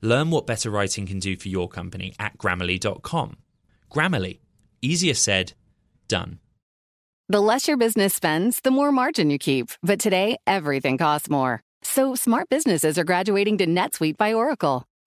Learn what better writing can do for your company at grammarly.com. Grammarly, easier said, done. The less your business spends, the more margin you keep. But today, everything costs more. So smart businesses are graduating to NetSuite by Oracle.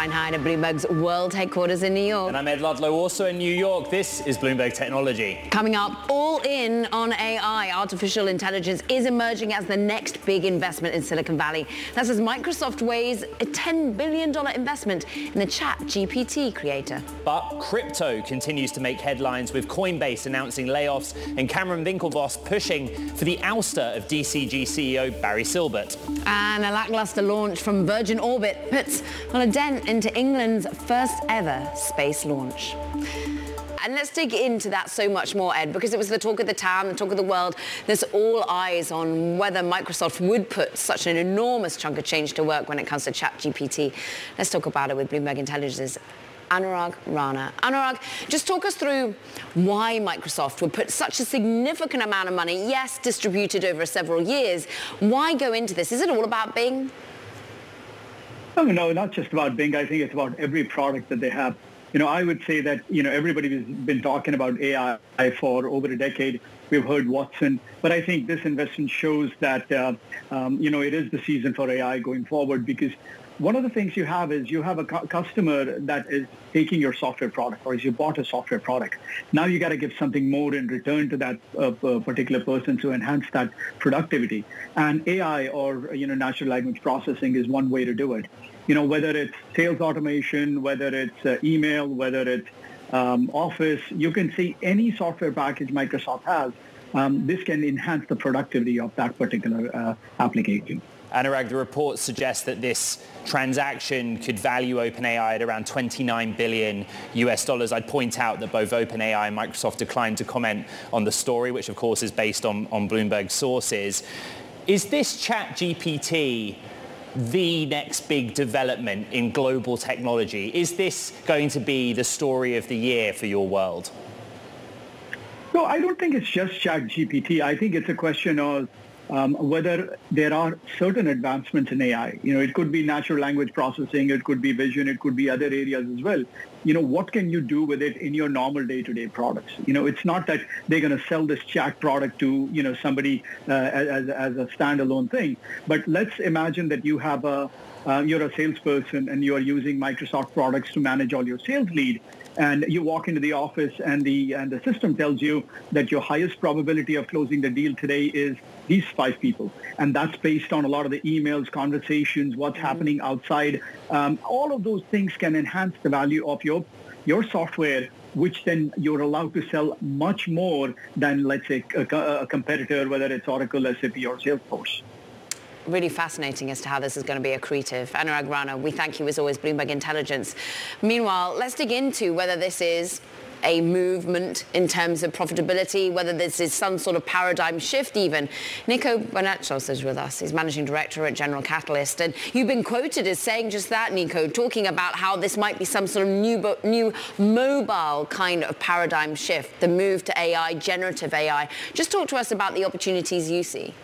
Caroline Hyde at Bloomberg's World Headquarters in New York. And I'm Ed Ludlow, also in New York. This is Bloomberg Technology. Coming up, all in on AI. Artificial intelligence is emerging as the next big investment in Silicon Valley. That's as Microsoft weighs a $10 billion investment in the Chat GPT creator. But crypto continues to make headlines with Coinbase announcing layoffs and Cameron Winklevoss pushing for the ouster of DCG CEO Barry Silbert. And a lackluster launch from Virgin Orbit puts on a dent into England's first ever space launch. And let's dig into that so much more, Ed, because it was the talk of the town, the talk of the world. There's all eyes on whether Microsoft would put such an enormous chunk of change to work when it comes to ChatGPT. Let's talk about it with Bloomberg Intelligence's Anurag Rana. Anurag, just talk us through why Microsoft would put such a significant amount of money, yes, distributed over several years. Why go into this? Is it all about Bing? No, no, not just about Bing. I think it's about every product that they have. You know, I would say that, you know, everybody has been talking about AI for over a decade. We've heard Watson, but I think this investment shows that, uh, um, you know, it is the season for AI going forward because one of the things you have is you have a cu- customer that is taking your software product or is you bought a software product. Now you got to give something more in return to that uh, particular person to enhance that productivity. And AI or, you know, natural language processing is one way to do it. You know, whether it's sales automation, whether it's uh, email, whether it's um, Office, you can see any software package Microsoft has. Um, this can enhance the productivity of that particular uh, application. Anurag, the report suggests that this transaction could value OpenAI at around 29 billion US dollars. I'd point out that both OpenAI and Microsoft declined to comment on the story, which of course is based on, on Bloomberg sources. Is this chat GPT the next big development in global technology? Is this going to be the story of the year for your world? No, I don't think it's just chat GPT. I think it's a question of um, whether there are certain advancements in AI. You know, it could be natural language processing, it could be vision, it could be other areas as well. You know, what can you do with it in your normal day-to-day products? You know, it's not that they're going to sell this chat product to, you know, somebody uh, as, as a standalone thing. But let's imagine that you have a, uh, you're a salesperson and you're using Microsoft products to manage all your sales lead and you walk into the office and the and the system tells you that your highest probability of closing the deal today is these five people and that's based on a lot of the emails conversations what's mm-hmm. happening outside um, all of those things can enhance the value of your your software which then you're allowed to sell much more than let's say a, a competitor whether it's oracle sap or salesforce really fascinating as to how this is going to be accretive. Anurag Rana, we thank you as always, Bloomberg Intelligence. Meanwhile, let's dig into whether this is a movement in terms of profitability, whether this is some sort of paradigm shift even. Nico Bonatsos is with us. He's managing director at General Catalyst. And you've been quoted as saying just that, Nico, talking about how this might be some sort of new, new mobile kind of paradigm shift, the move to AI, generative AI. Just talk to us about the opportunities you see.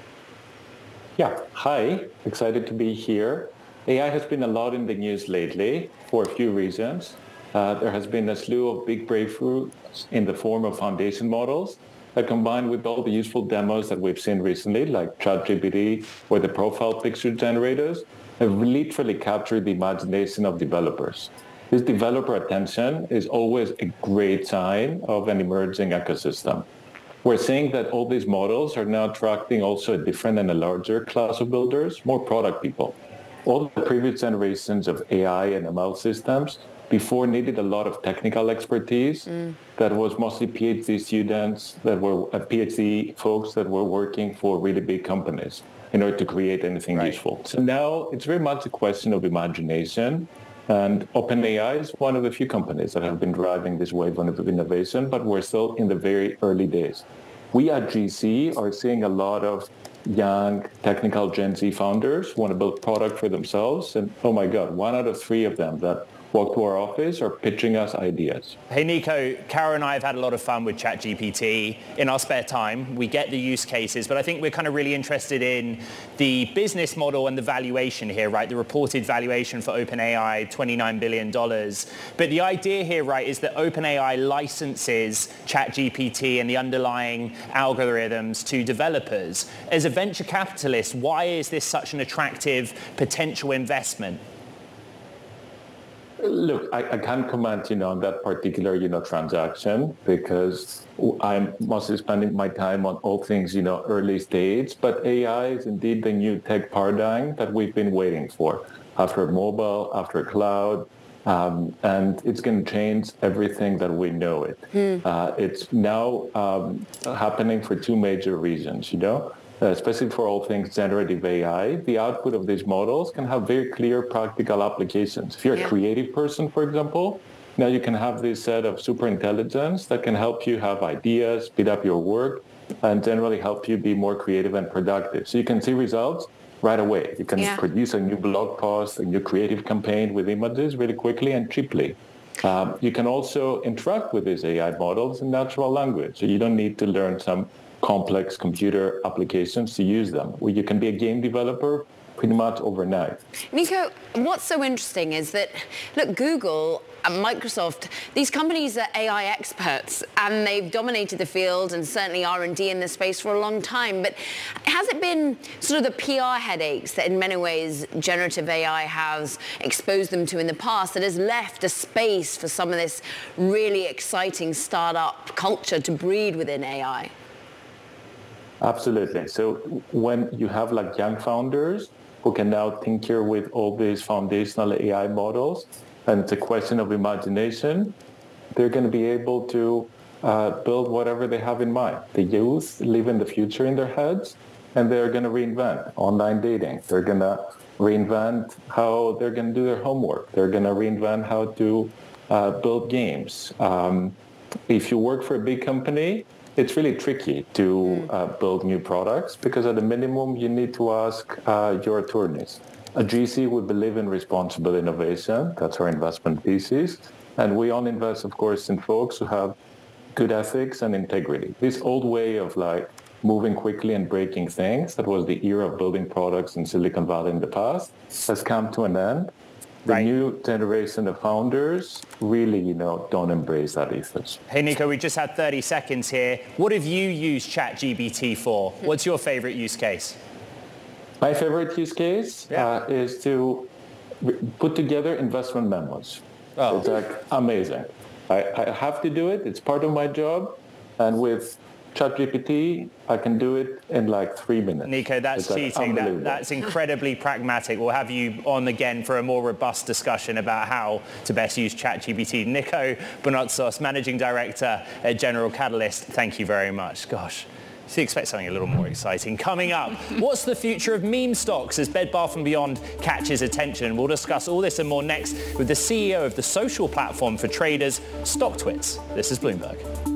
Yeah, hi. Excited to be here. AI has been a lot in the news lately for a few reasons. Uh, there has been a slew of big breakthroughs in the form of foundation models, that combined with all the useful demos that we've seen recently, like ChatGPT or the profile picture generators, have literally captured the imagination of developers. This developer attention is always a great sign of an emerging ecosystem. We're seeing that all these models are now attracting also a different and a larger class of builders, more product people. All the previous generations of AI and ML systems before needed a lot of technical expertise mm. that was mostly PhD students that were uh, PhD folks that were working for really big companies in order to create anything right. useful. So now it's very much a question of imagination. And OpenAI is one of the few companies that have been driving this wave of innovation, but we're still in the very early days. We at GC are seeing a lot of young technical Gen Z founders want to build product for themselves. And oh my God, one out of three of them that walk to our office or pitching us ideas. Hey Nico, Kara and I have had a lot of fun with ChatGPT in our spare time. We get the use cases, but I think we're kind of really interested in the business model and the valuation here, right? The reported valuation for OpenAI, $29 billion. But the idea here, right, is that OpenAI licenses ChatGPT and the underlying algorithms to developers. As a venture capitalist, why is this such an attractive potential investment? Look, I, I, can't comment, you know, on that particular, you know, transaction because I'm mostly spending my time on all things, you know, early stage. But AI is indeed the new tech paradigm that we've been waiting for after mobile, after cloud, um, and it's going to change everything that we know it. Mm. Uh, it's now um, happening for two major reasons, you know especially for all things generative AI, the output of these models can have very clear practical applications. If you're yeah. a creative person, for example, now you can have this set of super intelligence that can help you have ideas, speed up your work, and generally help you be more creative and productive. So you can see results right away. You can yeah. produce a new blog post, a new creative campaign with images really quickly and cheaply. Um, you can also interact with these AI models in natural language. So you don't need to learn some complex computer applications to use them. Where you can be a game developer pretty much overnight. Nico, what's so interesting is that, look, Google and Microsoft, these companies are AI experts and they've dominated the field and certainly R&D in this space for a long time. But has it been sort of the PR headaches that in many ways generative AI has exposed them to in the past that has left a space for some of this really exciting startup culture to breed within AI? Absolutely. So when you have like young founders who can now tinker with all these foundational AI models, and it's a question of imagination, they're going to be able to uh, build whatever they have in mind. The youth live in the future in their heads, and they're going to reinvent online dating. They're going to reinvent how they're going to do their homework. They're going to reinvent how to uh, build games. Um, if you work for a big company, it's really tricky to mm. uh, build new products because at a minimum you need to ask uh, your attorneys. A GC would believe in responsible innovation. That's our investment thesis. And we all invest, of course, in folks who have good ethics and integrity. This old way of like moving quickly and breaking things, that was the era of building products in Silicon Valley in the past, has come to an end the right. new generation of founders really, you know, don't embrace that ethos. Hey, Nico, we just had 30 seconds here. What have you used ChatGPT for? What's your favorite use case? My favorite use case yeah. uh, is to put together investment memos. Oh. It's like amazing. I, I have to do it. It's part of my job. And with ChatGPT, I can do it in like three minutes. Nico, that's it's cheating. That, that's incredibly pragmatic. We'll have you on again for a more robust discussion about how to best use ChatGPT. Nico Bonatsos, Managing Director at General Catalyst, thank you very much. Gosh. So you expect something a little more exciting. Coming up, what's the future of meme stocks as Bed Bath & Beyond catches attention? We'll discuss all this and more next with the CEO of the social platform for traders, StockTwits. This is Bloomberg.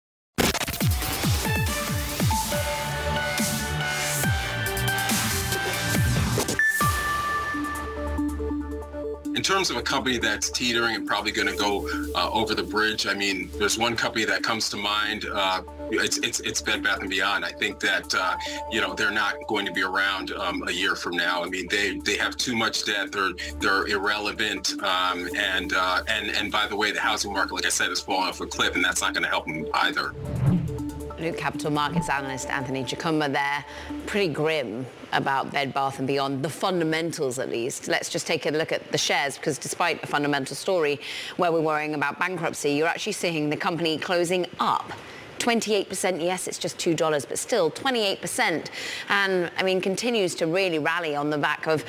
In terms of a company that's teetering and probably going to go uh, over the bridge, I mean, there's one company that comes to mind. Uh, it's, it's it's Bed Bath and Beyond. I think that uh, you know they're not going to be around um, a year from now. I mean, they they have too much debt. They're they're irrelevant. Um, and uh, and and by the way, the housing market, like I said, is falling off a cliff, and that's not going to help them either. Loop Capital Markets analyst Anthony Chukumba there. Pretty grim about Bed Bath & Beyond, the fundamentals at least. Let's just take a look at the shares because despite a fundamental story where we're worrying about bankruptcy, you're actually seeing the company closing up 28%, yes, it's just $2, but still 28%. And I mean, continues to really rally on the back of,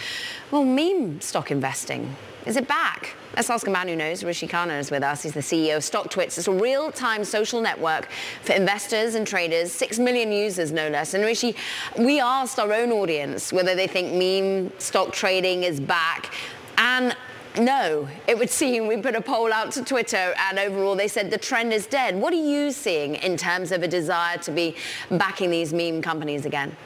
well, meme stock investing. Is it back? Let's ask a man who knows. Rishi Khanna is with us. He's the CEO of StockTwits. It's a real-time social network for investors and traders, six million users no less. And Rishi, we asked our own audience whether they think meme stock trading is back. And no, it would seem we put a poll out to Twitter and overall they said the trend is dead. What are you seeing in terms of a desire to be backing these meme companies again?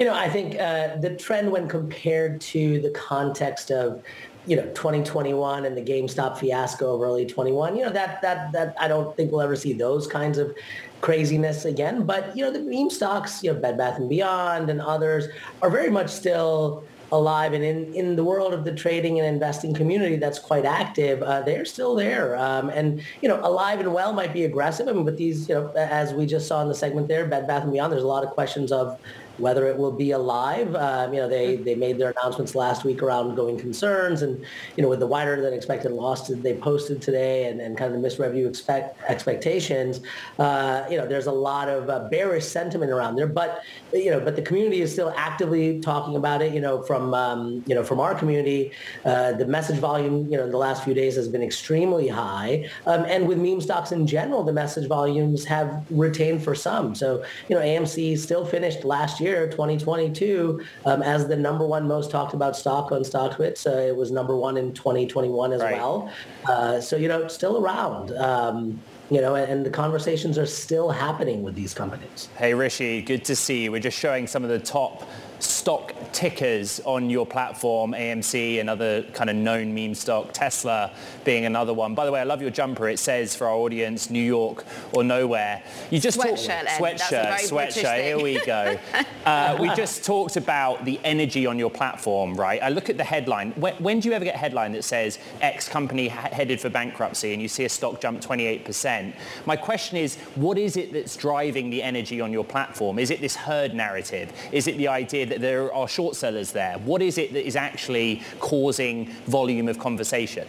You know, I think uh, the trend when compared to the context of you know 2021 and the GameStop fiasco of early 21, you know that that that I don't think we'll ever see those kinds of craziness again. But you know the meme stocks, you know Bed Bath and Beyond and others are very much still alive and in, in the world of the trading and investing community that's quite active, uh, they're still there. Um, and, you know, alive and well might be aggressive. I mean, but these, you know, as we just saw in the segment there, Bed Bath & Beyond, there's a lot of questions of whether it will be alive. Um, you know, they, they made their announcements last week around going concerns and, you know, with the wider than expected loss that they posted today and, and kind of the missed revenue expect, expectations, uh, you know, there's a lot of uh, bearish sentiment around there. But, you know, but the community is still actively talking about it, you know, from, um, you know, from our community. Uh, the message volume, you know, in the last few days has been extremely high. Um, and with meme stocks in general, the message volumes have retained for some. So, you know, AMC still finished last year year, 2022, um, as the number one most talked about stock on StockTwits. Uh, it was number one in 2021 as right. well. Uh, so, you know, still around. Um, you know, and, and, the conversations are still happening with these companies. Hey, Rishi, good to see you. We're just showing some of the top stock tickers on your platform, AMC and other kind of known meme stock, Tesla being another one. By the way, I love your jumper. It says for our audience, New York or nowhere. You just sweatshirt, talk- sweatshirt, sweatshirt. Here we go. uh, we just talked about the energy on your platform, right? I look at the headline. When, when do you ever get a headline that says X company ha- headed for bankruptcy and you see a stock jump 28%? My question is, what is it that's driving the energy on your platform? Is it this herd narrative? Is it the idea that there are short sellers there? What is it that is actually causing volume of conversation?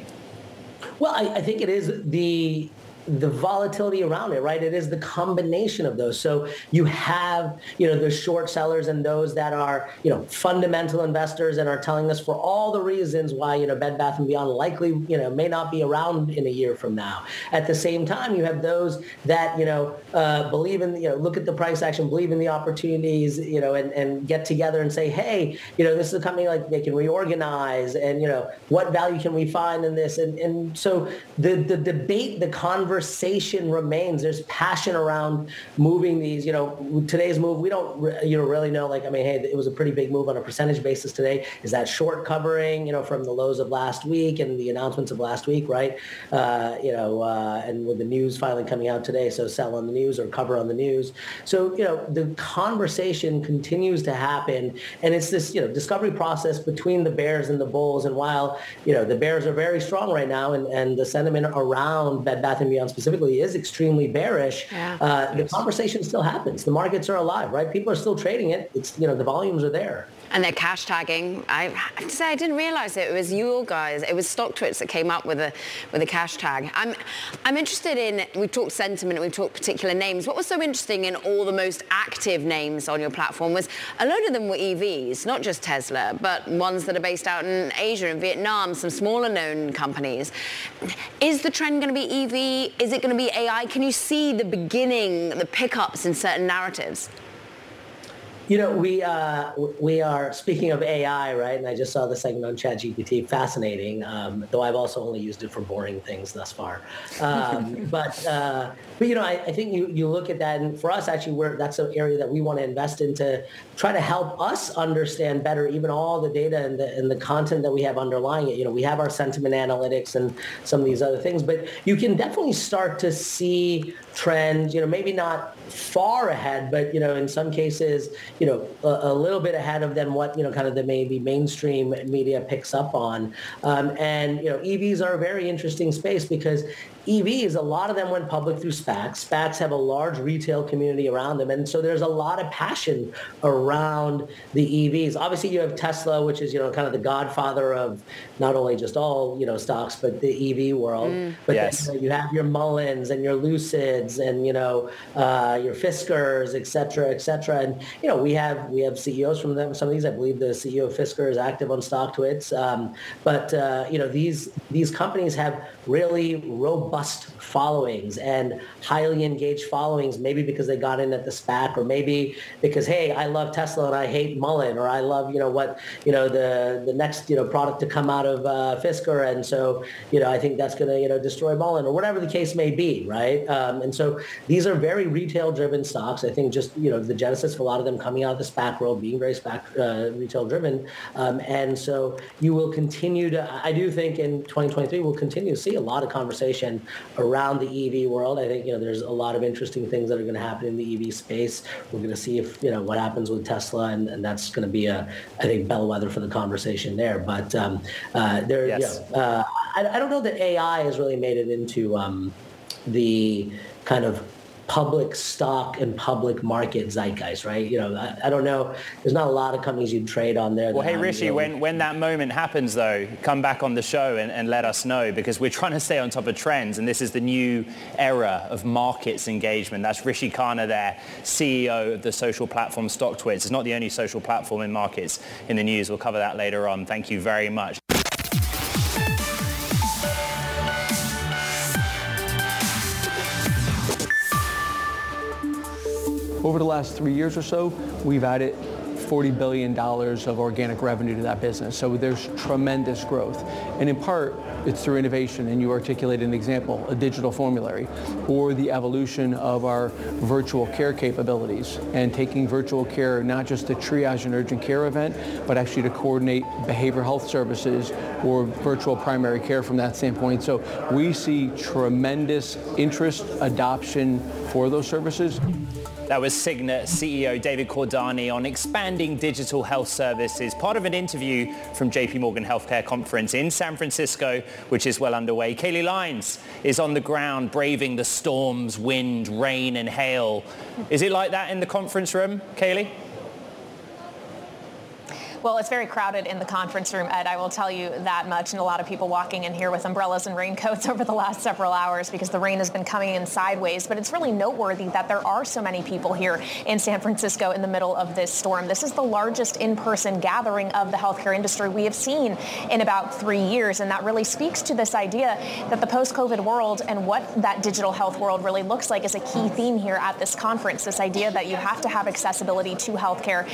Well, I, I think it is the the volatility around it, right? It is the combination of those. So you have, you know, the short sellers and those that are, you know, fundamental investors and are telling us for all the reasons why, you know, Bed Bath & Beyond likely, you know, may not be around in a year from now. At the same time, you have those that, you know, uh, believe in, you know, look at the price action, believe in the opportunities, you know, and, and get together and say, hey, you know, this is a company like they can reorganize and, you know, what value can we find in this? And, and so the, the debate, the conversation remains. There's passion around moving these, you know, today's move, we don't, you know, really know, like, I mean, hey, it was a pretty big move on a percentage basis today. Is that short covering, you know, from the lows of last week and the announcements of last week, right? Uh, you know, uh, and with the news finally coming out today, so sell on the news or cover on the news. So, you know, the conversation continues to happen and it's this, you know, discovery process between the bears and the bulls. And while, you know, the bears are very strong right now and, and the sentiment around Bed Bath & Beyond specifically is extremely bearish, yeah. uh, the conversation still happens. The markets are alive, right? People are still trading it. It's, you know, the volumes are there and they're cash tagging. I have to say I didn't realize it. It was you guys. It was StockTwits that came up with a with a cash tag. I'm I'm interested in. We've talked sentiment. We've talked particular names. What was so interesting in all the most active names on your platform was a load of them were EVs, not just Tesla, but ones that are based out in Asia and Vietnam, some smaller known companies. Is the trend going to be EV? Is it going to be AI? Can you see the beginning, the pickups in certain narratives? You know, we uh, we are speaking of AI, right? And I just saw the segment on ChatGPT, fascinating. Um, though I've also only used it for boring things thus far. Um, but uh, but you know, I, I, think you you look at that, and for us, actually, we're that's an area that we want to invest in to try to help us understand better, even all the data and the and the content that we have underlying it. You know, we have our sentiment analytics and some of these other things, but you can definitely start to see trends. You know, maybe not far ahead, but you know, in some cases you know, a, a, little bit ahead of than what, you know, kind of the maybe mainstream media picks up on. Um, and, you know, EVs are a very interesting space because EVs, a lot of them went public through SPACs. SPACs have a large retail community around them. And so there's a lot of passion around the EVs. Obviously, you have Tesla, which is, you know, kind of the godfather of not only just all, you know, stocks, but the EV world. Mm. But yes. then, you, know, you have your Mullens and your Lucids and, you know, uh, your Fiskers, et cetera, et cetera. And, you know, we have we have CEOs from them. Some of these, I believe the CEO of Fisker is active on StockTwits. Um, but, uh, you know, these these companies have really robust followings and highly engaged followings, maybe because they got in at the SPAC or maybe because, hey, I love Tesla and I hate Mullen or I love, you know, what, you know, the, the next, you know, product to come out of uh, Fisker. And so, you know, I think that's going to, you know, destroy Mullen or whatever the case may be, right? Um, and so these are very retail driven stocks. I think just, you know, the genesis of a lot of them coming out of the SPAC world being very SPAC uh, retail driven. Um, and so you will continue to, I do think in 2023, we'll continue to see a lot of conversation around the EV world. I think you know there's a lot of interesting things that are going to happen in the EV space. We're going to see if you know what happens with Tesla, and, and that's going to be a I think bellwether for the conversation there. But um, uh, there, yes. you know, uh, I, I, don't know that AI has really made it into um, the kind of public stock and public market zeitgeist, right? You know, I, I, don't know. There's not a lot of companies you'd trade on there. Well, hey, Rishi, when, when that moment happens, though, come back on the show and, and let us know because we're trying to stay on top of trends. And this is the new era of markets engagement. That's Rishi Khanna there, CEO of the social platform StockTwits. It's not the only social platform in markets in the news. We'll cover that later on. Thank you very much. Over the last three years or so, we've added $40 billion of organic revenue to that business. So there's tremendous growth. And in part, it's through innovation, and you articulated an example, a digital formulary, or the evolution of our virtual care capabilities, and taking virtual care not just to triage an urgent care event, but actually to coordinate behavioral health services or virtual primary care from that standpoint. So we see tremendous interest, adoption for those services. That was Cigna CEO David Cordani on expanding digital health services, part of an interview from JP Morgan Healthcare Conference in San Francisco, which is well underway. Kailey Leinz is on the ground braving the storms, wind, rain and hail. Is it like that in the conference room, Kailey? Well, it's very crowded in the conference room, Ed. I will tell you that much. And a lot of people walking in here with umbrellas and raincoats over the last several hours because the rain has been coming in sideways. But it's really noteworthy that there are so many people here in San Francisco in the middle of this storm. This is the largest in-person gathering of the healthcare industry we have seen in about three years. And that really speaks to this idea that the post-COVID world and what that digital health world really looks like is a key theme here at this conference. This idea that you have to have accessibility to healthcare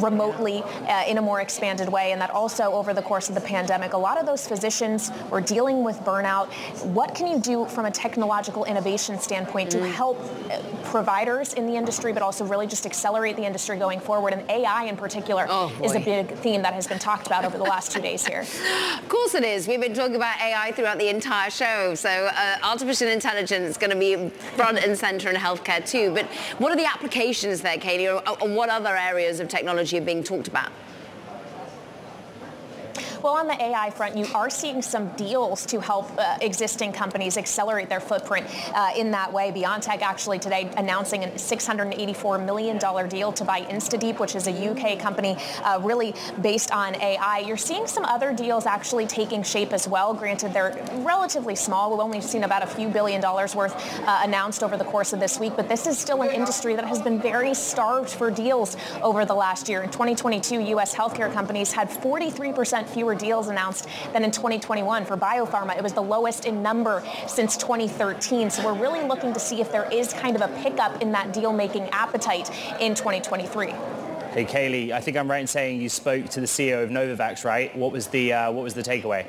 remotely uh, in a more expanded way. And that also over the course of the pandemic, a lot of those physicians were dealing with burnout. What can you do from a technological innovation standpoint to mm. help uh, providers in the industry, but also really just accelerate the industry going forward? And AI in particular oh, is a big theme that has been talked about over the last two days here. Of course it is. We've been talking about AI throughout the entire show. So uh, artificial intelligence is going to be front and center in healthcare too. But what are the applications there, Katie, or, or what other areas of technology are being talked about? Well, on the AI front, you are seeing some deals to help uh, existing companies accelerate their footprint uh, in that way. BioNTech actually today announcing a $684 million deal to buy InstaDeep, which is a UK company uh, really based on AI. You're seeing some other deals actually taking shape as well. Granted, they're relatively small. We've only seen about a few billion dollars worth uh, announced over the course of this week, but this is still an industry that has been very starved for deals over the last year. In 2022, U.S. healthcare companies had 43% fewer fewer deals announced than in 2021. For biopharma, it was the lowest in number since 2013. So we're really looking to see if there is kind of a pickup in that deal-making appetite in 2023. Hey, Kailey, I think I'm right in saying you spoke to the CEO of Novavax, right? What was the, uh, what was the takeaway?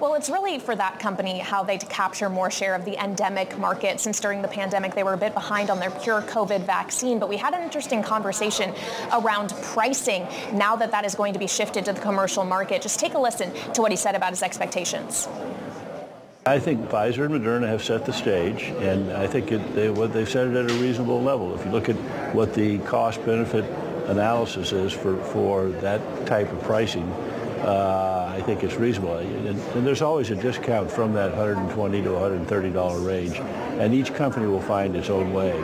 Well, it's really for that company how they capture more share of the endemic market. Since during the pandemic, they were a bit behind on their pure COVID vaccine. But we had an interesting conversation around pricing now that that is going to be shifted to the commercial market. Just take a listen to what he said about his expectations. I think Pfizer and Moderna have set the stage, and I think it, they, what they've set it at a reasonable level. If you look at what the cost-benefit analysis is for, for that type of pricing, uh, I think it's reasonable. And, and, there's always a discount from that 120 to $130 range, and each company will find its own way.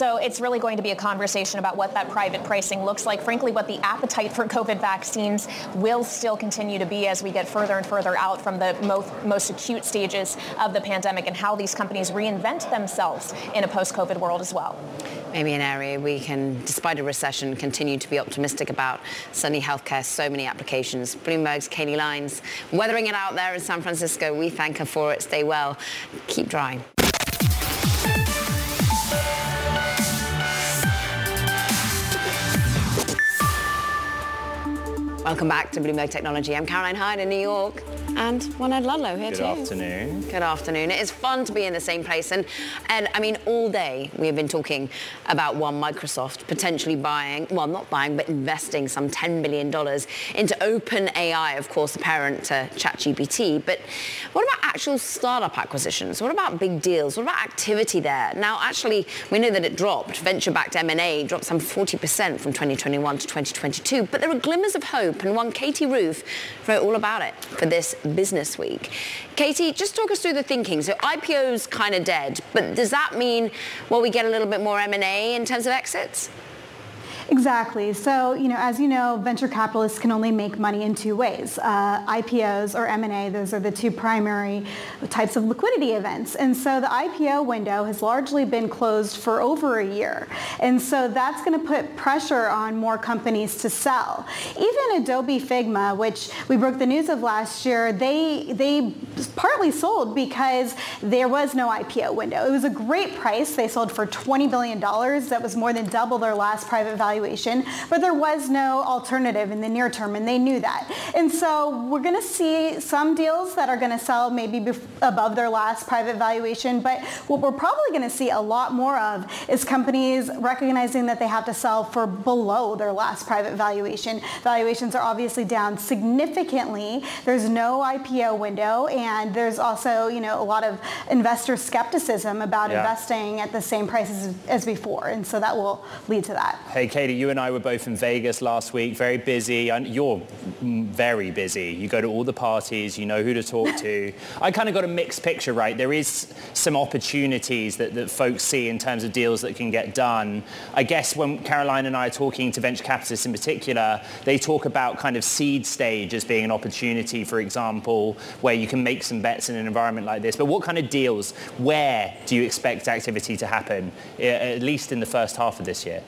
So it's really going to be a conversation about what that private pricing looks like. Frankly, what the appetite for COVID vaccines will still continue to be as we get further and further out from the most, most acute stages of the pandemic and how these companies reinvent themselves in a post-COVID world as well. Maybe an area we can, despite a recession, continue to be optimistic about. Certainly healthcare, so many applications. Bloomberg's Katie Leinz, weathering it out there in San Francisco. We thank her for it. Stay well. Keep drying. Welcome back to Bloomberg Technology. I'm Caroline Hyde in New York and one Ed Ludlow here Good too. Good afternoon. Good afternoon. It is fun to be in the same place. And, and I mean, all day we have been talking about one Microsoft potentially buying, well, not buying, but investing some $10 billion into OpenAI, of course, the parent to ChatGPT. But what about actual startup acquisitions? What about big deals? What about activity there? Now, actually, we know that it dropped. Venture-backed M&A dropped some 40% from 2021 to 2022. But there are glimmers of hope. And one Katie Roof wrote all about it for this Business Week. Katie, just talk us through the thinking. So IPO's kind of dead, but does that mean, well, we get a little bit more M&A in terms of exits? Exactly. So, you know, as you know, venture capitalists can only make money in two ways. Uh, IPOs or M&A, those are the two primary types of liquidity events. And so the IPO window has largely been closed for over a year. And so that's going to put pressure on more companies to sell. Even Adobe Figma, which we broke the news of last year, they, they partly sold because there was no IPO window. It was a great price. They sold for $20 billion. That was more than double their last private value valuation, but there was no alternative in the near term, and they knew that. And so we're going to see some deals that are going to sell maybe bef- above their last private valuation, but what we're probably going to see a lot more of is companies recognizing that they have to sell for below their last private valuation. Valuations are obviously down significantly. There's no IPO window, and there's also, you know, a lot of investor skepticism about yeah. investing at the same prices as before, and so that will lead to that. Hey, Kate, Katie, you and I were both in Vegas last week, very busy. And you're very busy. You go to all the parties, you know who to talk to. I kind of got a mixed picture, right? There is some opportunities that, that folks see in terms of deals that can get done. I guess when Caroline and I are talking to venture capitalists in particular, they talk about kind of seed stage as being an opportunity, for example, where you can make some bets in an environment like this. But what kind of deals, where do you expect activity to happen, at least in the first half of this year?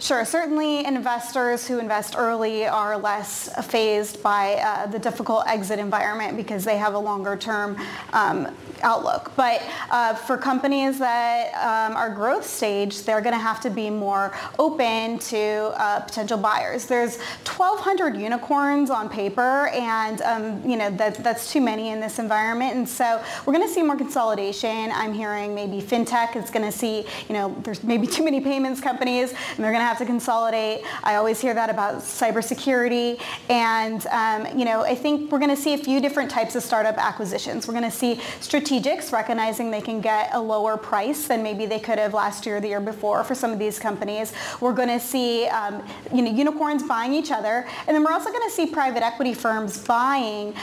Sure. Certainly investors who invest early are less phased by uh, the difficult exit environment because they have a longer term um, outlook. But uh, for companies that um, are growth stage, they're going to have to be more open to uh, potential buyers. There's 1,200 unicorns on paper, and um, you know that that's too many in this environment. And so we're going to see more consolidation. I'm hearing maybe fintech is going to see, you know, there's maybe too many payments companies, and they're going to have to consolidate. I always hear that about cybersecurity, and um, you know, I think we're going to see a few different types of startup acquisitions. We're going to see strategics recognizing they can get a lower price than maybe they could have last year or the year before for some of these companies. We're going to see um, you know, unicorns buying each other. And then we're also going to see private equity firms buying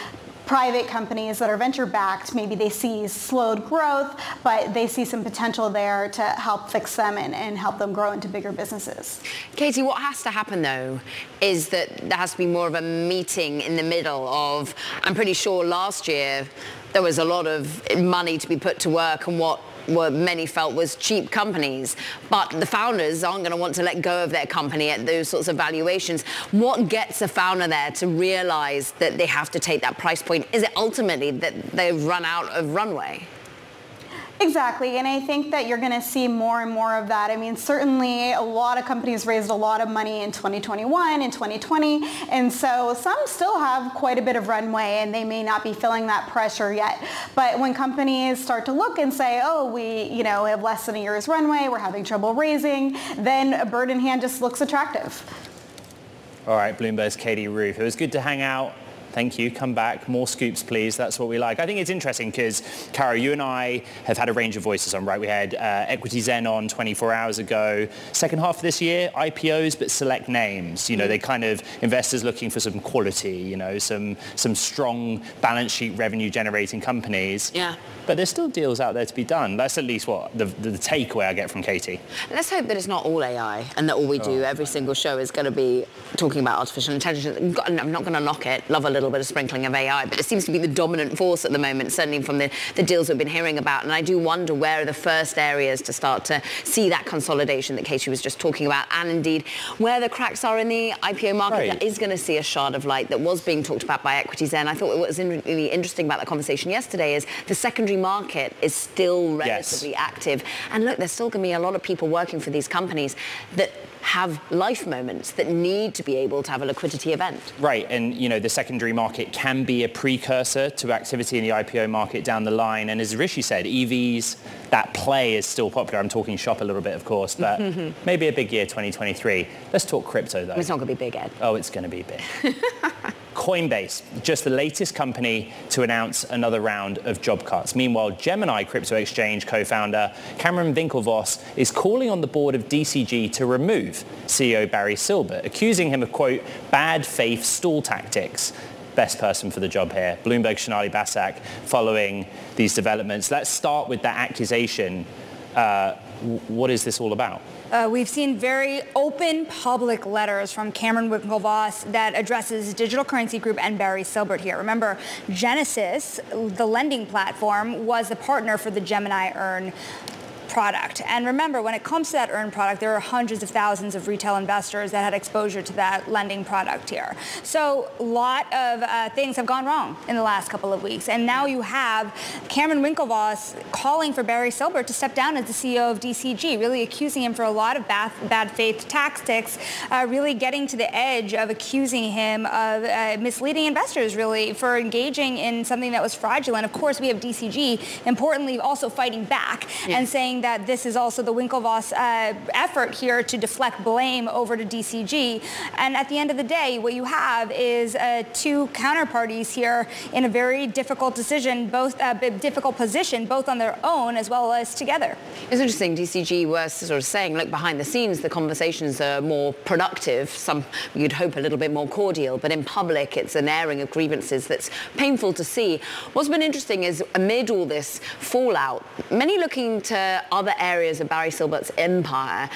private companies that are venture backed, maybe they see slowed growth, but they see some potential there to help fix them and, and, help them grow into bigger businesses. Katie, what has to happen though is that there has to be more of a meeting in the middle of, I'm pretty sure last year there was a lot of money to be put to work and what what many felt was cheap companies. But the founders aren't going to want to let go of their company at those sorts of valuations. What gets a founder there to realize that they have to take that price point? Is it ultimately that they've run out of runway? Exactly, and I think that you're going to see more and more of that. I mean, certainly a lot of companies raised a lot of money in 2021 and 2020, and so some still have quite a bit of runway and they may not be feeling that pressure yet. But when companies start to look and say, oh, we, you know, have less than a year's runway, we're having trouble raising, then a bird in hand just looks attractive. All right, Bloomberg's Katie Roof. It was good to hang out Thank you. Come back. More scoops, please. That's what we like. I think it's interesting because, Caro, you and I have had a range of voices on, right? We had uh, EquityZen on 24 hours ago. Second half of this year, IPOs, but select names. You know, they kind of investors looking for some quality, you know, some, some strong balance sheet revenue generating companies. Yeah. But there's still deals out there to be done. That's at least what the, the, the takeaway I get from Katie. Let's hope that it's not all AI and that all we do, oh. every single show is going to be talking about artificial intelligence. I'm not going to knock it. Love a little bit of sprinkling of AI, but it seems to be the dominant force at the moment, certainly from the, the deals we've been hearing about. And I do wonder where are the first areas to start to see that consolidation that Katie was just talking about, and indeed where the cracks are in the IPO market right. that is going to see a shard of light that was being talked about by Equities. And I thought what was really interesting about the conversation yesterday is the secondary market is still relatively yes. active. And look, there's still going to be a lot of people working for these companies that have life moments that need to be able to have a liquidity event. Right, and you know the secondary market can be a precursor to activity in the IPO market down the line. And as Rishi said, EVs, that play is still popular. I'm talking shop a little bit, of course, but mm-hmm. maybe a big year 2023. Let's talk crypto though. It's not going to be big, Ed. Oh, it's going to be big. Coinbase, just the latest company to announce another round of job cuts. Meanwhile, Gemini crypto exchange co-founder Cameron Winklevoss is calling on the board of DCG to remove CEO Barry Silbert, accusing him of, quote, bad faith stall tactics best person for the job here. Bloomberg Sonali Basak following these developments. Let's start with that accusation. Uh, what is this all about? Uh, we've seen very open public letters from Cameron Winklevoss that addresses Digital Currency Group and Barry Silbert here. Remember, Genesis, the lending platform, was the partner for the Gemini Earn product. And remember, when it comes to that earned product, there are hundreds of thousands of retail investors that had exposure to that lending product here. So a lot of uh, things have gone wrong in the last couple of weeks. And now you have Cameron Winklevoss calling for Barry Silbert to step down as the CEO of DCG, really accusing him for a lot of bad, bad faith tactics, uh, really getting to the edge of accusing him of uh, misleading investors, really, for engaging in something that was fraudulent. Of course, we have DCG, importantly, also fighting back yeah. and saying that this is also the Winklevoss uh, effort here to deflect blame over to DCG. And at the end of the day, what you have is uh, two counterparties here in a very difficult decision, both uh, difficult position, both on their own as well as together. It's interesting. DCG was sort of saying, look, behind the scenes, the conversations are more productive. Some you'd hope a little bit more cordial, but in public, it's an airing of grievances that's painful to see. What's been interesting is amid all this fallout, many looking to other areas of Barry Silbert's empire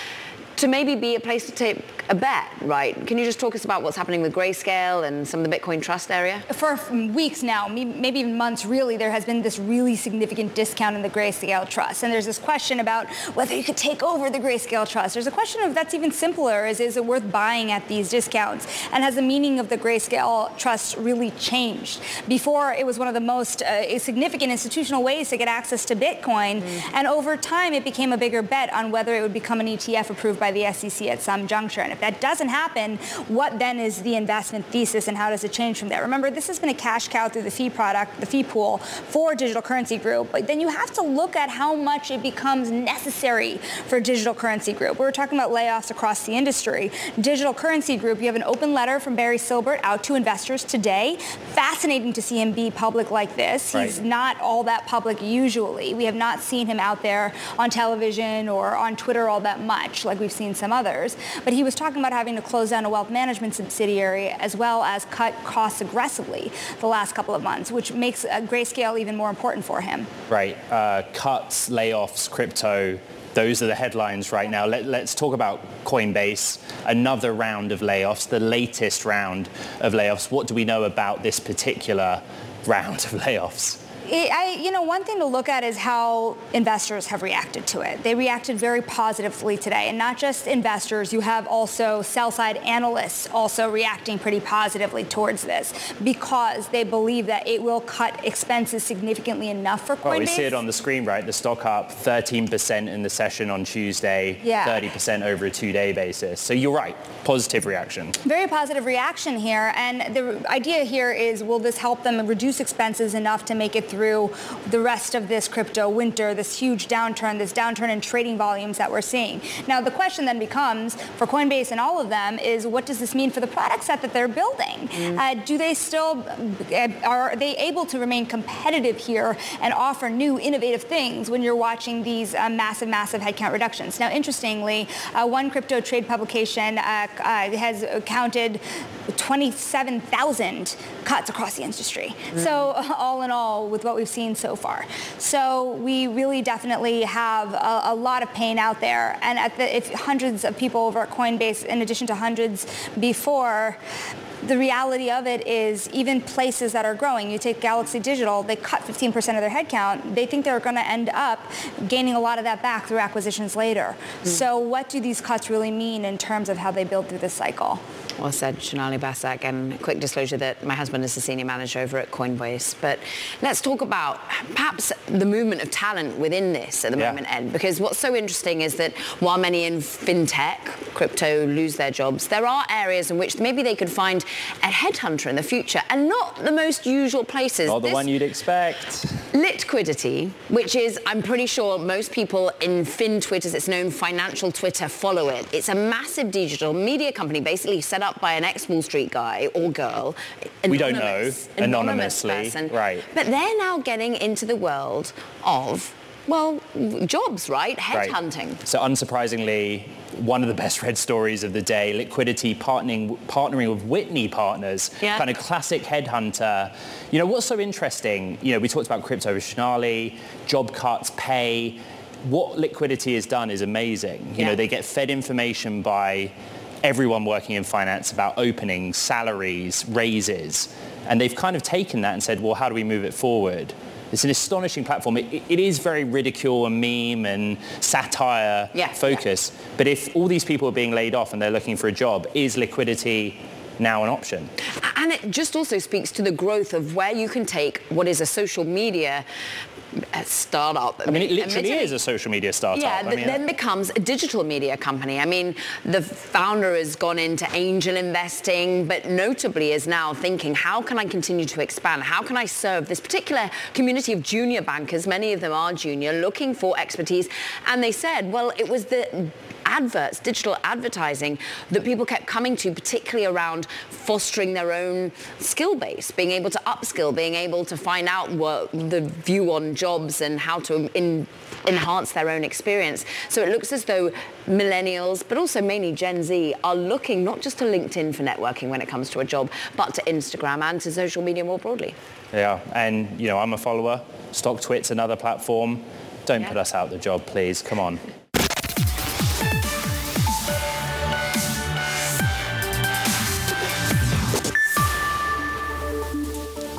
to maybe be a place to take a bet, right? Can you just talk us about what's happening with Grayscale and some of the Bitcoin Trust area? For weeks now, maybe even months, really, there has been this really significant discount in the Grayscale Trust. And there's this question about whether you could take over the Grayscale Trust. There's a question of that's even simpler, is, is it worth buying at these discounts? And has the meaning of the Grayscale Trust really changed? Before, it was one of the most uh, significant institutional ways to get access to Bitcoin. Mm. And over time, it became a bigger bet on whether it would become an ETF approved by by the SEC at some juncture. And if that doesn't happen, what then is the investment thesis and how does it change from there? Remember, this has been a cash cow through the fee product, the fee pool for Digital Currency Group. But then you have to look at how much it becomes necessary for Digital Currency Group. We were talking about layoffs across the industry. Digital Currency Group, you have an open letter from Barry Silbert out to investors today. Fascinating to see him be public like this. Right. He's not all that public usually. We have not seen him out there on television or on Twitter all that much like we've seen some others. But he was talking about having to close down a wealth management subsidiary as well as cut costs aggressively the last couple of months, which makes Grayscale even more important for him. Right. Uh, cuts, layoffs, crypto. Those are the headlines right now. Let, us talk about Coinbase, another round of layoffs, the latest round of layoffs. What do we know about this particular round of layoffs? I, you know, one thing to look at is how investors have reacted to it. They reacted very positively today, and not just investors. You have also sell-side analysts also reacting pretty positively towards this because they believe that it will cut expenses significantly enough for Coinbase. Well, we see it on the screen, right? The stock up 13% in the session on Tuesday, yeah. 30% over a two-day basis. So you're right, positive reaction. Very positive reaction here, and the idea here is, will this help them reduce expenses enough to make it through through the rest of this crypto winter, this huge downturn, this downturn in trading volumes that we're seeing. Now, the question then becomes for Coinbase and all of them is what does this mean for the product set that they're building? Mm. Uh, do they still, uh, are they able to remain competitive here and offer new innovative things when you're watching these uh, massive, massive headcount reductions? Now, interestingly, uh, one crypto trade publication uh, uh, has counted 27,000 cuts across the industry. Mm. So all in all, with what we've seen so far. So we really definitely have a, a lot of pain out there. And at the, if hundreds of people over at Coinbase, in addition to hundreds before, the reality of it is even places that are growing, you take Galaxy Digital, they cut 15% of their headcount. They think they're going to end up gaining a lot of that back through acquisitions later. Mm. So what do these cuts really mean in terms of how they build through this cycle? Well said, Sonali Basak. And quick disclosure that my husband is the senior manager over at Coinbase. But let's talk about perhaps the movement of talent within this at the yeah. moment, Ed. Because what's so interesting is that while many in fintech, crypto, lose their jobs, there are areas in which maybe they could find a headhunter in the future and not the most usual places. Not the this one you'd expect. Litquidity, which is, I'm pretty sure most people in fin Twitter, it's known financial Twitter, follow it. It's a massive digital media company basically set up up by an ex-Wall Street guy or girl. we don't know. Anonymously. Person. Right. But they're now getting into the world of well, jobs, right? Headhunting. Right. So unsurprisingly, one of the best read stories of the day, Litquidity partnering, partnering with Whitney Partners, yeah. kind of classic headhunter. You know, what's so interesting, you know, we talked about crypto with Sonali, job cuts, pay. What Litquidity has done is amazing. You yeah. know, they get fed information by everyone working in finance about openings, salaries, raises. And they've kind of taken that and said, well, how do we move it forward? It's an astonishing platform. It, it is very ridicule and meme and satire yeah, focus. Yeah. But if all these people are being laid off and they're looking for a job, is Litquidity now an option? And it just also speaks to the growth of where you can take what is a social media startup. I mean, it literally is a social media startup. Yeah, I mean, then becomes a digital media company. I mean, the founder has gone into angel investing, but notably is now thinking, how can I continue to expand? How can I serve this particular community of junior bankers? Many of them are junior, looking for expertise. And they said, well, it was the adverts, digital advertising that people kept coming to, particularly around fostering their own skill base, being able to upskill, being able to find out what the view on jobs and how to in, enhance their own experience. So it looks as though millennials, but also mainly Gen Z, are looking not just to LinkedIn for networking when it comes to a job, but to Instagram and to social media more broadly. Yeah, and you know, I'm a follower. StockTwit's another platform. Don't yeah. put us out the job, please. Come on.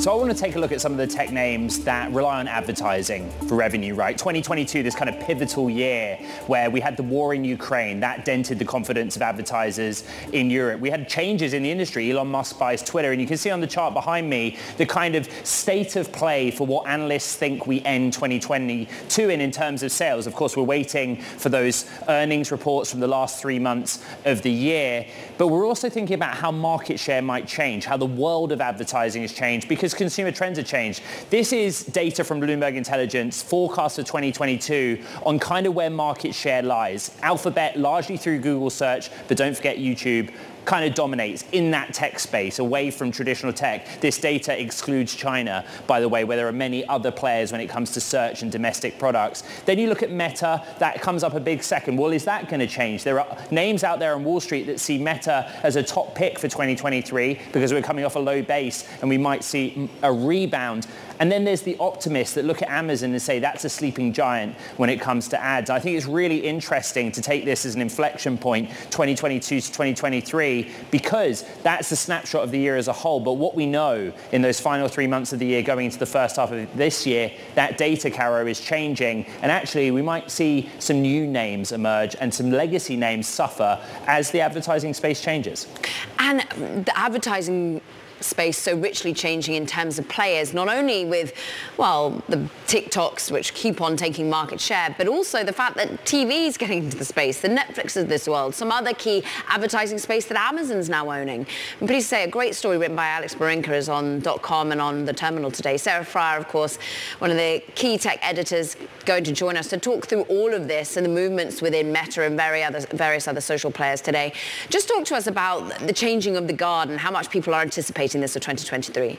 So I want to take a look at some of the tech names that rely on advertising for revenue, right? 2022, this kind of pivotal year where we had the war in Ukraine, that dented the confidence of advertisers in Europe. We had changes in the industry. Elon Musk buys Twitter, and you can see on the chart behind me the kind of state of play for what analysts think we end 2022 in in terms of sales. Of course, we're waiting for those earnings reports from the last three months of the year, but we're also thinking about how market share might change, how the world of advertising has changed, because because consumer trends have changed. This is data from Bloomberg Intelligence, forecast for 2022 on kind of where market share lies. Alphabet largely through Google search, but don't forget YouTube kind of dominates in that tech space away from traditional tech. This data excludes China, by the way, where there are many other players when it comes to search and domestic products. Then you look at Meta, that comes up a big second. Well, is that going to change? There are names out there on Wall Street that see Meta as a top pick for 2023 because we're coming off a low base and we might see a rebound and then there's the optimists that look at Amazon and say that's a sleeping giant when it comes to ads. I think it's really interesting to take this as an inflection point, 2022 to 2023, because that's the snapshot of the year as a whole. But what we know in those final three months of the year going into the first half of this year, that data, Caro, is changing. And actually, we might see some new names emerge and some legacy names suffer as the advertising space changes. And the advertising space so richly changing in terms of players, not only with, well, the TikToks, which keep on taking market share, but also the fact that TV is getting into the space, the Netflix of this world, some other key advertising space that Amazon's now owning. Pleased to say a great story written by Alex Barinka is on .com and on The Terminal today. Sarah Frier, of course, one of the key tech editors, going to join us to talk through all of this and the movements within Meta and various other social players today. Just talk to us about the changing of the guard and how much people are anticipating this for 2023?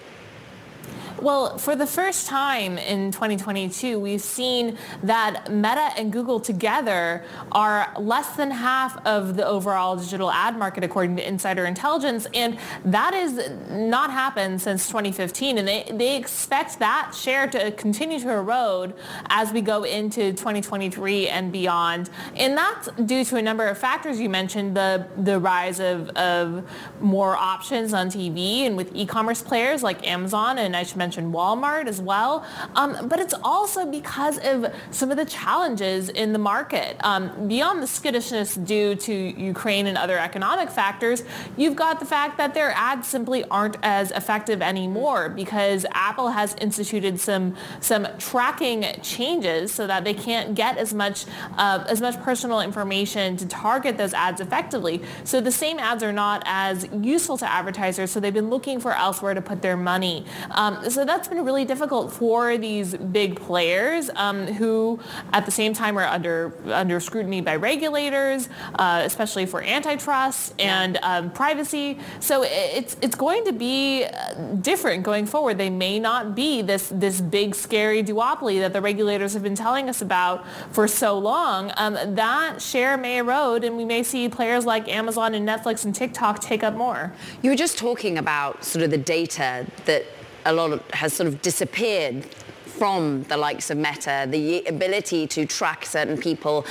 Well, for the first time in 2022, we've seen that Meta and Google together are less than half of the overall digital ad market, according to Insider Intelligence. And that has not happened since 2015. And they, they expect that share to continue to erode as we go into 2023 and beyond. And that's due to a number of factors you mentioned, the, the rise of, of more options on TV and with e-commerce players like Amazon, and I should mention mentioned Walmart as well, um, but it's also because of some of the challenges in the market. Um, beyond the skittishness due to Ukraine and other economic factors, you've got the fact that their ads simply aren't as effective anymore because Apple has instituted some some tracking changes so that they can't get as much uh, as much personal information to target those ads effectively. So the same ads are not as useful to advertisers, so they've been looking for elsewhere to put their money. Um, so so that's been really difficult for these big players um, who at the same time are under under scrutiny by regulators, uh, especially for antitrust and um, privacy. So it's it's going to be uh, different going forward. They may not be this this big scary duopoly that the regulators have been telling us about for so long. Um, that share may erode, and we may see players like Amazon and Netflix and TikTok take up more. You were just talking about sort of the data that a lot of, has sort of disappeared from the likes of Meta, the ability to track certain people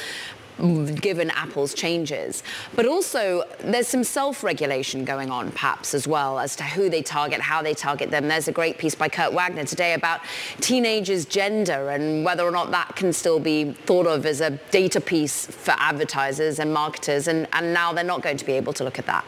given Apple's changes. But also, there's some self-regulation going on, perhaps, as well, as to who they target, how they target them. There's a great piece by Kurt Wagner today about teenagers' gender and whether or not that can still be thought of as a data piece for advertisers and marketers, and, and now they're not going to be able to look at that.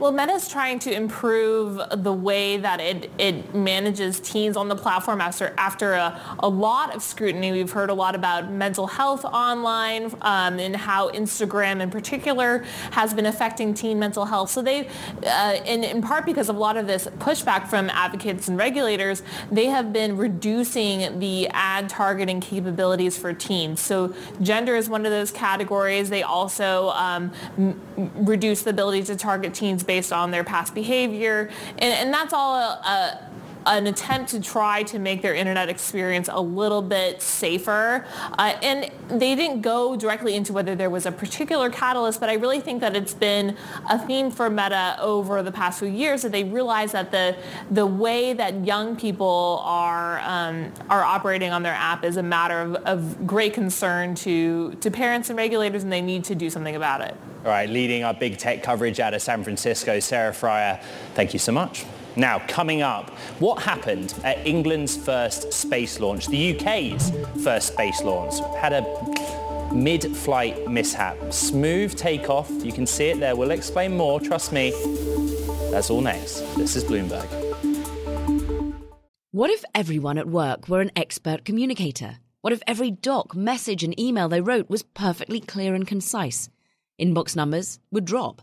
Well, Meta's trying to improve the way that it, it manages teens on the platform after, after a, a lot of scrutiny. We've heard a lot about mental health online um, and how Instagram in particular has been affecting teen mental health. So they, uh, in, in part because of a lot of this pushback from advocates and regulators, they have been reducing the ad targeting capabilities for teens. So gender is one of those categories. They also um, m- reduce the ability to target teens based on their past behavior. And, and that's all a, an attempt to try to make their internet experience a little bit safer. Uh, and they didn't go directly into whether there was a particular catalyst, but I really think that it's been a theme for Meta over the past few years that they realize that the the way that young people are um, are operating on their app is a matter of, of great concern to to parents and regulators, and they need to do something about it. All right, leading our big tech coverage out of San Francisco, Sarah Frier, thank you so much. Now, coming up, what happened at England's first space launch, the UK's first space launch? Had a mid-flight mishap. Smooth takeoff. You can see it there. We'll explain more. Trust me. That's all next. This is Bloomberg. What if everyone at work were an expert communicator? What if every doc, message, and email they wrote was perfectly clear and concise? Inbox numbers would drop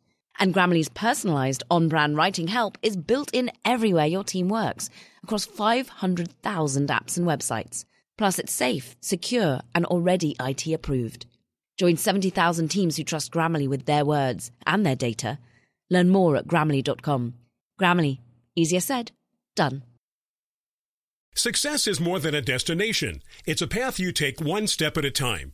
And Grammarly's personalized on brand writing help is built in everywhere your team works across 500,000 apps and websites. Plus, it's safe, secure, and already IT approved. Join 70,000 teams who trust Grammarly with their words and their data. Learn more at grammarly.com. Grammarly, easier said, done. Success is more than a destination, it's a path you take one step at a time.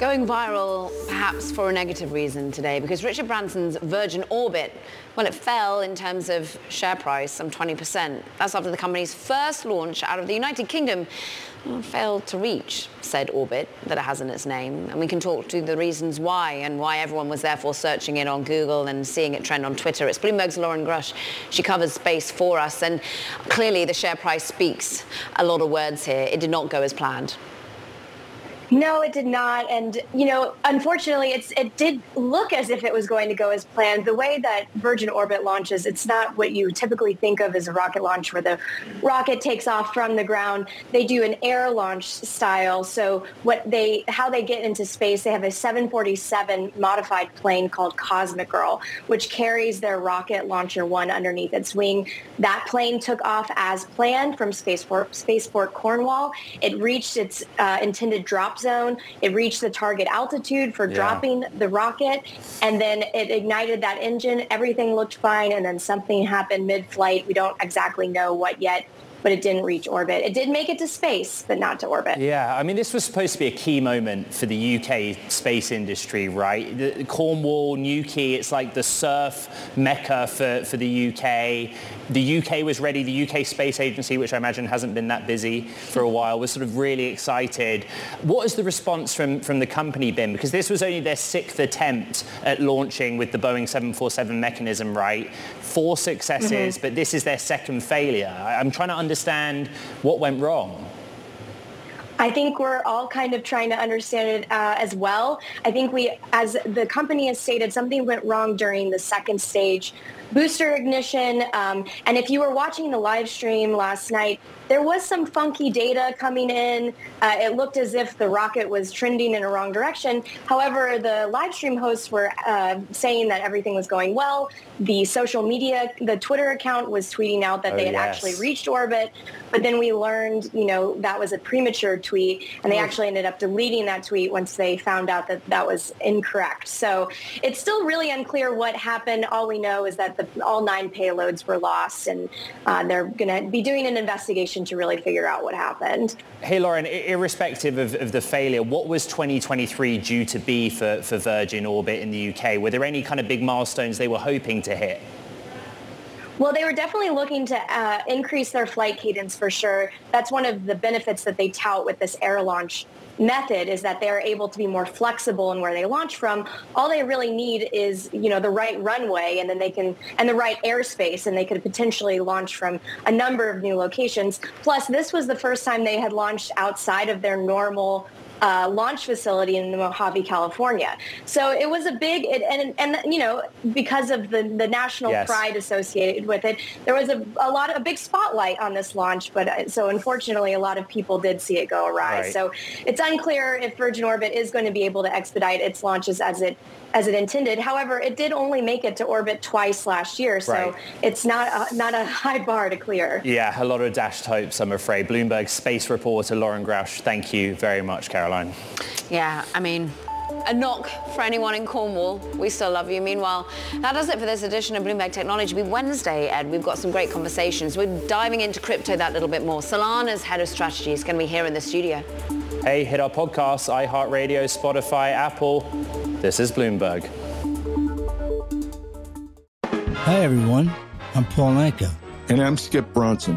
Going viral, perhaps for a negative reason today, because Richard Branson's Virgin Orbit, well, it fell in terms of share price, some 20%. That's after the company's first launch out of the United Kingdom failed to reach said orbit that it has in its name. And we can talk to the reasons why and why everyone was therefore searching it on Google and seeing it trend on Twitter. It's Bloomberg's Lauren Grush. She covers space for us. And clearly the share price speaks a lot of words here. It did not go as planned. No, it did not. And, you know, unfortunately, it's it did look as if it was going to go as planned. The way that Virgin Orbit launches, it's not what you typically think of as a rocket launch where the rocket takes off from the ground. They do an air launch style. So what they how they get into space, they have a 747 modified plane called Cosmic Girl, which carries their rocket LauncherOne underneath its wing. That plane took off as planned from Spaceport, Spaceport Cornwall. It reached its uh, intended drop zone. It reached the target altitude for yeah. dropping the rocket, and then it ignited that engine. Everything looked fine, and then something happened mid-flight. We don't exactly know what yet. But it didn't reach orbit. It did make it to space, but not to orbit. Yeah, I mean, this was supposed to be a key moment for the UK space industry, right? The, Cornwall, Newquay, it's like the surf mecca for, for the UK. The UK was ready. The UK Space Agency, which I imagine hasn't been that busy for a while, was sort of really excited. What has the response from, from the company been? Because this was only their sixth attempt at launching with the Boeing 747 mechanism, right? Four successes, mm-hmm. but this is their second failure. I'm trying to understand what went wrong. I think we're all kind of trying to understand it uh, as well. I think we, as the company has stated, something went wrong during the second stage booster ignition. Um, and if you were watching the live stream last night, there was some funky data coming in. Uh, it looked as if the rocket was trending in a wrong direction. However, the live stream hosts were uh, saying that everything was going well. The social media, the Twitter account was tweeting out that oh, they had yes. actually reached orbit. But then we learned, you know, that was a premature tweet, and they oh. actually ended up deleting that tweet once they found out that that was incorrect. So it's still really unclear what happened. All we know is that the, all nine payloads were lost, and uh, they're going to be doing an investigation to really figure out what happened. Hey, Lauren, irrespective of, of, the failure, what was 2023 due to be for, for Virgin Orbit in the UK? Were there any kind of big milestones they were hoping to hit? Well, they were definitely looking to uh, increase their flight cadence for sure. That's one of the benefits that they tout with this air launch method is that they're able to be more flexible in where they launch from. All they really need is, you know, the right runway and then they can, and the right airspace and they could potentially launch from a number of new locations. Plus, this was the first time they had launched outside of their normal uh, launch facility in Mojave, California. So it was a big, it, and, and you know, because of the, the national yes. pride associated with it, there was a, a lot of a big spotlight on this launch. But uh, so unfortunately, a lot of people did see it go awry. Right. So it's unclear if Virgin Orbit is going to be able to expedite its launches as it as it intended. However, it did only make it to orbit twice last year, so right. it's not a, not a high bar to clear. Yeah, a lot of dashed hopes, I'm afraid. Bloomberg space reporter Lauren Grush, thank you very much, Caroline. Yeah, I mean, a knock for anyone in Cornwall. We still love you. Meanwhile, that does it for this edition of Bloomberg Technology. Be Wednesday, Ed. We've got some great conversations. We're diving into crypto that little bit more. Solana's head of strategy is going to be here in the studio. Hey, hit our podcasts, iHeartRadio, Spotify, Apple. This is Bloomberg. Hi, everyone. I'm Paul Anka. And I'm Skip Bronson.